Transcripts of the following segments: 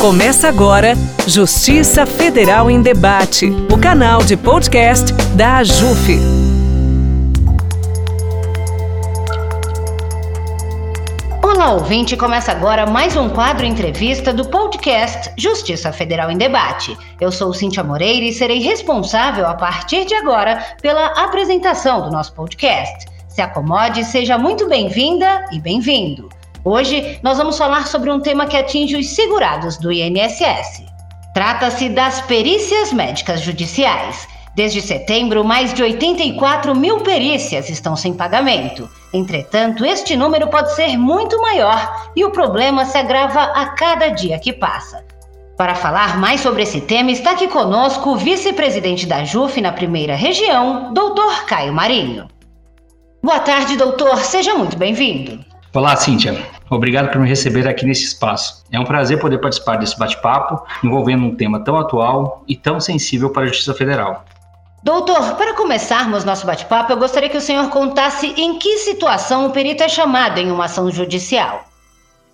Começa agora Justiça Federal em Debate, o canal de podcast da AJUF. Olá, ouvinte! Começa agora mais um quadro entrevista do podcast Justiça Federal em Debate. Eu sou Cíntia Moreira e serei responsável a partir de agora pela apresentação do nosso podcast. Se acomode, seja muito bem-vinda e bem-vindo. Hoje nós vamos falar sobre um tema que atinge os segurados do INSS. Trata-se das perícias médicas judiciais. Desde setembro, mais de 84 mil perícias estão sem pagamento. Entretanto, este número pode ser muito maior e o problema se agrava a cada dia que passa. Para falar mais sobre esse tema, está aqui conosco o vice-presidente da JUF na primeira região, doutor Caio Marinho. Boa tarde, doutor. Seja muito bem-vindo. Olá, Cíntia. Obrigado por me receber aqui nesse espaço. É um prazer poder participar desse bate-papo envolvendo um tema tão atual e tão sensível para a Justiça Federal. Doutor, para começarmos nosso bate-papo, eu gostaria que o senhor contasse em que situação o perito é chamado em uma ação judicial.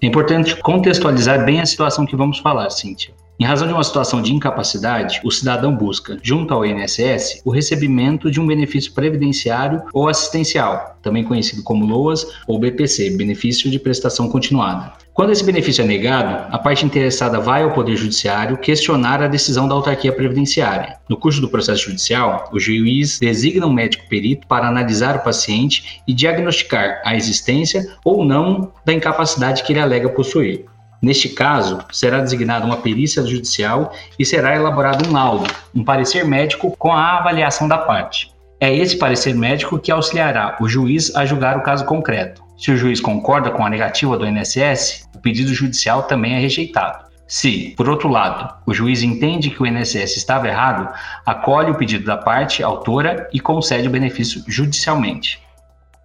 É importante contextualizar bem a situação que vamos falar, Cíntia. Em razão de uma situação de incapacidade, o cidadão busca, junto ao INSS, o recebimento de um benefício previdenciário ou assistencial, também conhecido como LOAS ou BPC, Benefício de Prestação Continuada. Quando esse benefício é negado, a parte interessada vai ao Poder Judiciário questionar a decisão da autarquia previdenciária. No curso do processo judicial, o juiz designa um médico perito para analisar o paciente e diagnosticar a existência ou não da incapacidade que ele alega possuir. Neste caso, será designada uma perícia judicial e será elaborado um laudo, um parecer médico com a avaliação da parte. É esse parecer médico que auxiliará o juiz a julgar o caso concreto. Se o juiz concorda com a negativa do INSS, o pedido judicial também é rejeitado. Se, por outro lado, o juiz entende que o INSS estava errado, acolhe o pedido da parte autora e concede o benefício judicialmente.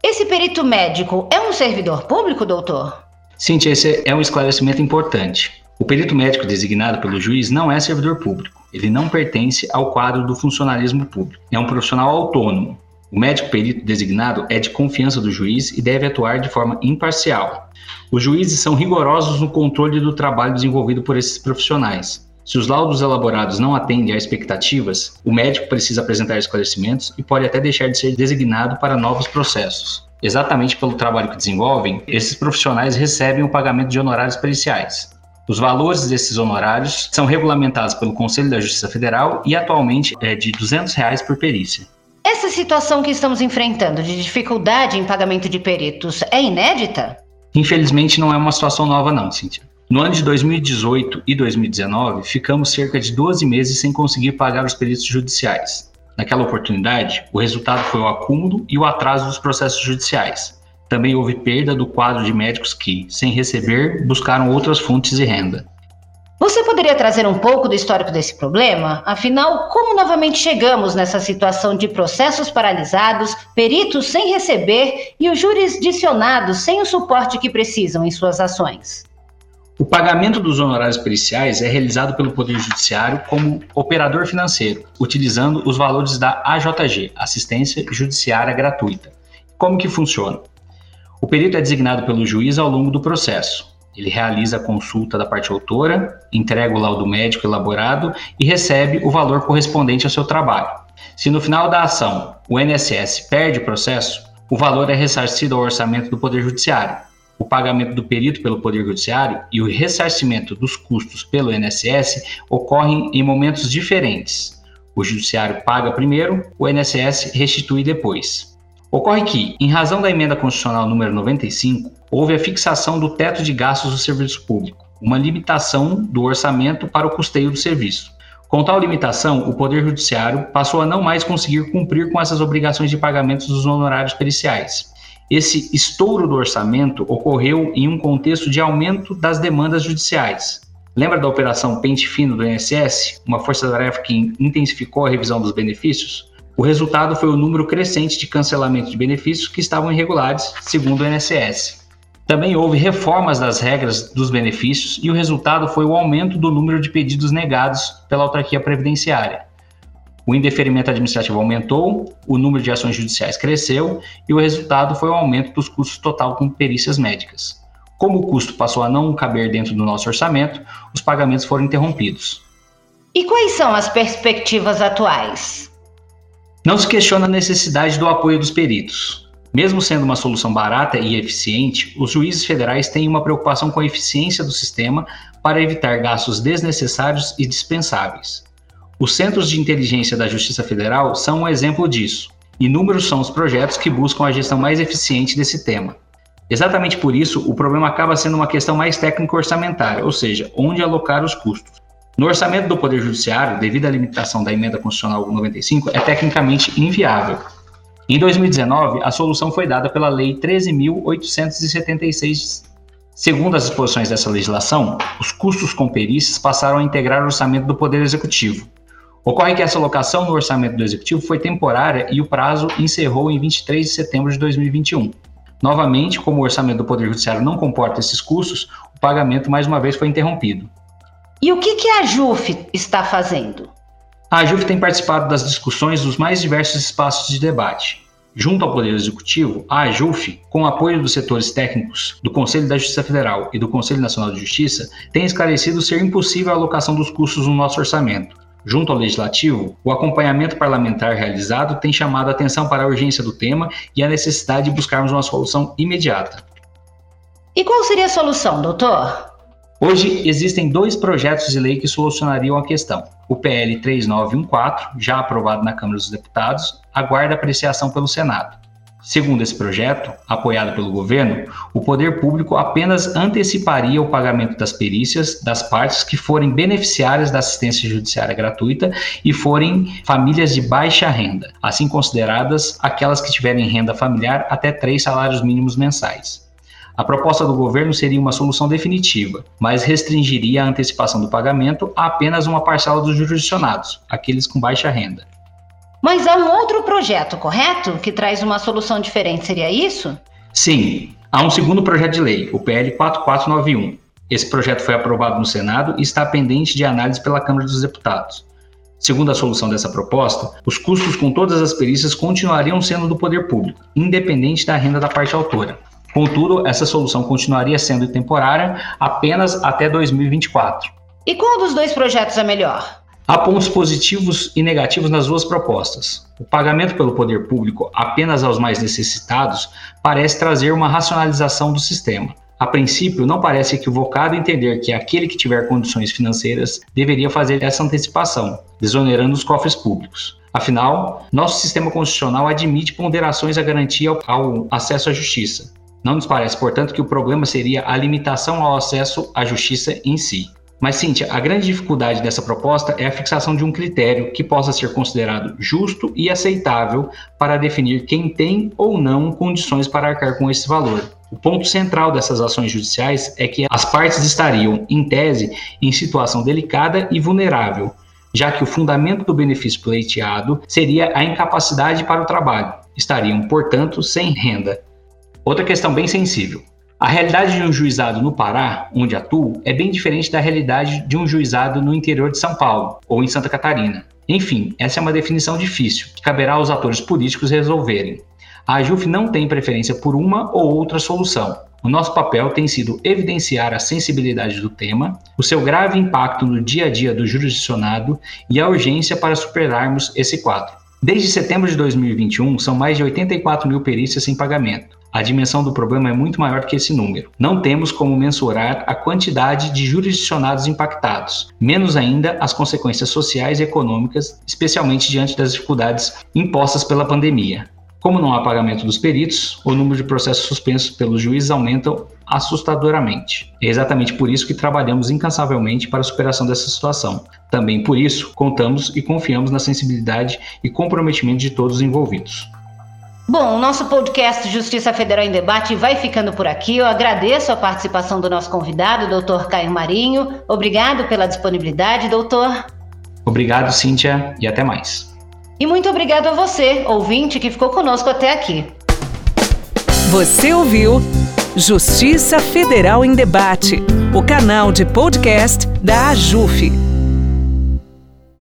Esse perito médico é um servidor público, doutor? Cintia, esse é um esclarecimento importante. O perito médico designado pelo juiz não é servidor público. Ele não pertence ao quadro do funcionalismo público. É um profissional autônomo. O médico perito designado é de confiança do juiz e deve atuar de forma imparcial. Os juízes são rigorosos no controle do trabalho desenvolvido por esses profissionais. Se os laudos elaborados não atendem às expectativas, o médico precisa apresentar esclarecimentos e pode até deixar de ser designado para novos processos. Exatamente pelo trabalho que desenvolvem, esses profissionais recebem o pagamento de honorários periciais. Os valores desses honorários são regulamentados pelo Conselho da Justiça Federal e atualmente é de 200 reais por perícia. Essa situação que estamos enfrentando de dificuldade em pagamento de peritos é inédita? Infelizmente não é uma situação nova não, Cíntia. No ano de 2018 e 2019, ficamos cerca de 12 meses sem conseguir pagar os peritos judiciais. Naquela oportunidade, o resultado foi o acúmulo e o atraso dos processos judiciais. Também houve perda do quadro de médicos que, sem receber, buscaram outras fontes de renda. Você poderia trazer um pouco do histórico desse problema? Afinal, como novamente chegamos nessa situação de processos paralisados, peritos sem receber e os jurisdicionados sem o suporte que precisam em suas ações? O pagamento dos honorários periciais é realizado pelo Poder Judiciário como operador financeiro, utilizando os valores da AJG, Assistência Judiciária Gratuita. Como que funciona? O perito é designado pelo juiz ao longo do processo. Ele realiza a consulta da parte autora, entrega o laudo médico elaborado e recebe o valor correspondente ao seu trabalho. Se no final da ação o INSS perde o processo, o valor é ressarcido ao orçamento do Poder Judiciário, o pagamento do perito pelo Poder Judiciário e o ressarcimento dos custos pelo INSS ocorrem em momentos diferentes. O Judiciário paga primeiro, o INSS restitui depois. Ocorre que, em razão da emenda constitucional número 95, houve a fixação do teto de gastos do serviço público, uma limitação do orçamento para o custeio do serviço. Com tal limitação, o Poder Judiciário passou a não mais conseguir cumprir com essas obrigações de pagamento dos honorários periciais. Esse estouro do orçamento ocorreu em um contexto de aumento das demandas judiciais. Lembra da operação Pente Fino do INSS, uma força-tarefa que intensificou a revisão dos benefícios? O resultado foi o número crescente de cancelamento de benefícios que estavam irregulares, segundo o INSS. Também houve reformas das regras dos benefícios e o resultado foi o aumento do número de pedidos negados pela autarquia previdenciária. O indeferimento administrativo aumentou, o número de ações judiciais cresceu e o resultado foi o aumento dos custos total com perícias médicas. Como o custo passou a não caber dentro do nosso orçamento, os pagamentos foram interrompidos. E quais são as perspectivas atuais? Não se questiona a necessidade do apoio dos peritos. Mesmo sendo uma solução barata e eficiente, os juízes federais têm uma preocupação com a eficiência do sistema para evitar gastos desnecessários e dispensáveis. Os Centros de Inteligência da Justiça Federal são um exemplo disso. Inúmeros são os projetos que buscam a gestão mais eficiente desse tema. Exatamente por isso, o problema acaba sendo uma questão mais técnico-orçamentária, ou seja, onde alocar os custos. No orçamento do Poder Judiciário, devido à limitação da emenda constitucional 95, é tecnicamente inviável. Em 2019, a solução foi dada pela Lei 13.876. Segundo as disposições dessa legislação, os custos com perícias passaram a integrar o orçamento do Poder Executivo. Ocorre que essa alocação no orçamento do Executivo foi temporária e o prazo encerrou em 23 de setembro de 2021. Novamente, como o orçamento do Poder Judiciário não comporta esses custos, o pagamento mais uma vez foi interrompido. E o que, que a JUF está fazendo? A JUF tem participado das discussões dos mais diversos espaços de debate. Junto ao Poder Executivo, a AJUF, com o apoio dos setores técnicos do Conselho da Justiça Federal e do Conselho Nacional de Justiça, tem esclarecido ser impossível a alocação dos custos no nosso orçamento. Junto ao Legislativo, o acompanhamento parlamentar realizado tem chamado a atenção para a urgência do tema e a necessidade de buscarmos uma solução imediata. E qual seria a solução, doutor? Hoje existem dois projetos de lei que solucionariam a questão. O PL 3914, já aprovado na Câmara dos Deputados, aguarda apreciação pelo Senado. Segundo esse projeto, apoiado pelo governo, o poder público apenas anteciparia o pagamento das perícias das partes que forem beneficiárias da assistência judiciária gratuita e forem famílias de baixa renda, assim consideradas aquelas que tiverem renda familiar até três salários mínimos mensais. A proposta do governo seria uma solução definitiva, mas restringiria a antecipação do pagamento a apenas uma parcela dos jurisdicionados, aqueles com baixa renda. Mas há um outro projeto, correto? Que traz uma solução diferente, seria isso? Sim, há um segundo projeto de lei, o PL 4491. Esse projeto foi aprovado no Senado e está pendente de análise pela Câmara dos Deputados. Segundo a solução dessa proposta, os custos com todas as perícias continuariam sendo do poder público, independente da renda da parte autora. Contudo, essa solução continuaria sendo temporária apenas até 2024. E qual dos dois projetos é melhor? Há pontos positivos e negativos nas duas propostas. O pagamento pelo poder público apenas aos mais necessitados parece trazer uma racionalização do sistema. A princípio, não parece equivocado entender que aquele que tiver condições financeiras deveria fazer essa antecipação, desonerando os cofres públicos. Afinal, nosso sistema constitucional admite ponderações à garantia ao acesso à justiça, não nos parece, portanto, que o problema seria a limitação ao acesso à justiça em si. Mas, Cíntia, a grande dificuldade dessa proposta é a fixação de um critério que possa ser considerado justo e aceitável para definir quem tem ou não condições para arcar com esse valor. O ponto central dessas ações judiciais é que as partes estariam, em tese, em situação delicada e vulnerável, já que o fundamento do benefício pleiteado seria a incapacidade para o trabalho. Estariam, portanto, sem renda. Outra questão bem sensível. A realidade de um juizado no Pará, onde atuo, é bem diferente da realidade de um juizado no interior de São Paulo ou em Santa Catarina. Enfim, essa é uma definição difícil, que caberá aos atores políticos resolverem. A AJUF não tem preferência por uma ou outra solução. O nosso papel tem sido evidenciar a sensibilidade do tema, o seu grave impacto no dia a dia do jurisdicionado e a urgência para superarmos esse quadro. Desde setembro de 2021, são mais de 84 mil perícias sem pagamento. A dimensão do problema é muito maior que esse número. Não temos como mensurar a quantidade de jurisdicionados impactados, menos ainda as consequências sociais e econômicas, especialmente diante das dificuldades impostas pela pandemia. Como não há pagamento dos peritos, o número de processos suspensos pelos juízes aumenta assustadoramente. É exatamente por isso que trabalhamos incansavelmente para a superação dessa situação. Também por isso, contamos e confiamos na sensibilidade e comprometimento de todos os envolvidos. Bom, o nosso podcast Justiça Federal em Debate vai ficando por aqui. Eu agradeço a participação do nosso convidado, doutor Caio Marinho. Obrigado pela disponibilidade, doutor. Obrigado, Cíntia, e até mais. E muito obrigado a você, ouvinte, que ficou conosco até aqui. Você ouviu Justiça Federal em Debate, o canal de podcast da AJUF.